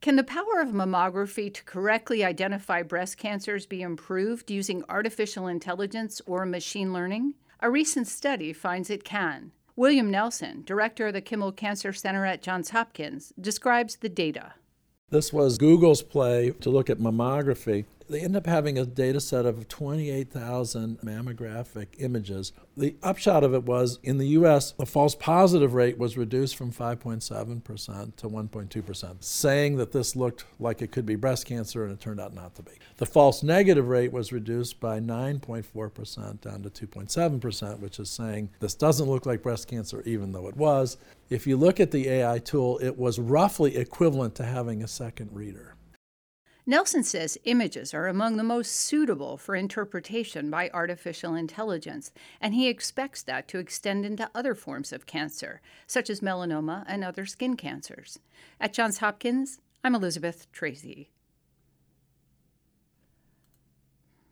Can the power of mammography to correctly identify breast cancers be improved using artificial intelligence or machine learning? A recent study finds it can. William Nelson, director of the Kimmel Cancer Center at Johns Hopkins, describes the data. This was Google's play to look at mammography they end up having a data set of 28,000 mammographic images. The upshot of it was in the US, the false positive rate was reduced from 5.7% to 1.2%, saying that this looked like it could be breast cancer and it turned out not to be. The false negative rate was reduced by 9.4% down to 2.7%, which is saying this doesn't look like breast cancer even though it was. If you look at the AI tool, it was roughly equivalent to having a second reader. Nelson says images are among the most suitable for interpretation by artificial intelligence, and he expects that to extend into other forms of cancer, such as melanoma and other skin cancers. At Johns Hopkins, I'm Elizabeth Tracey.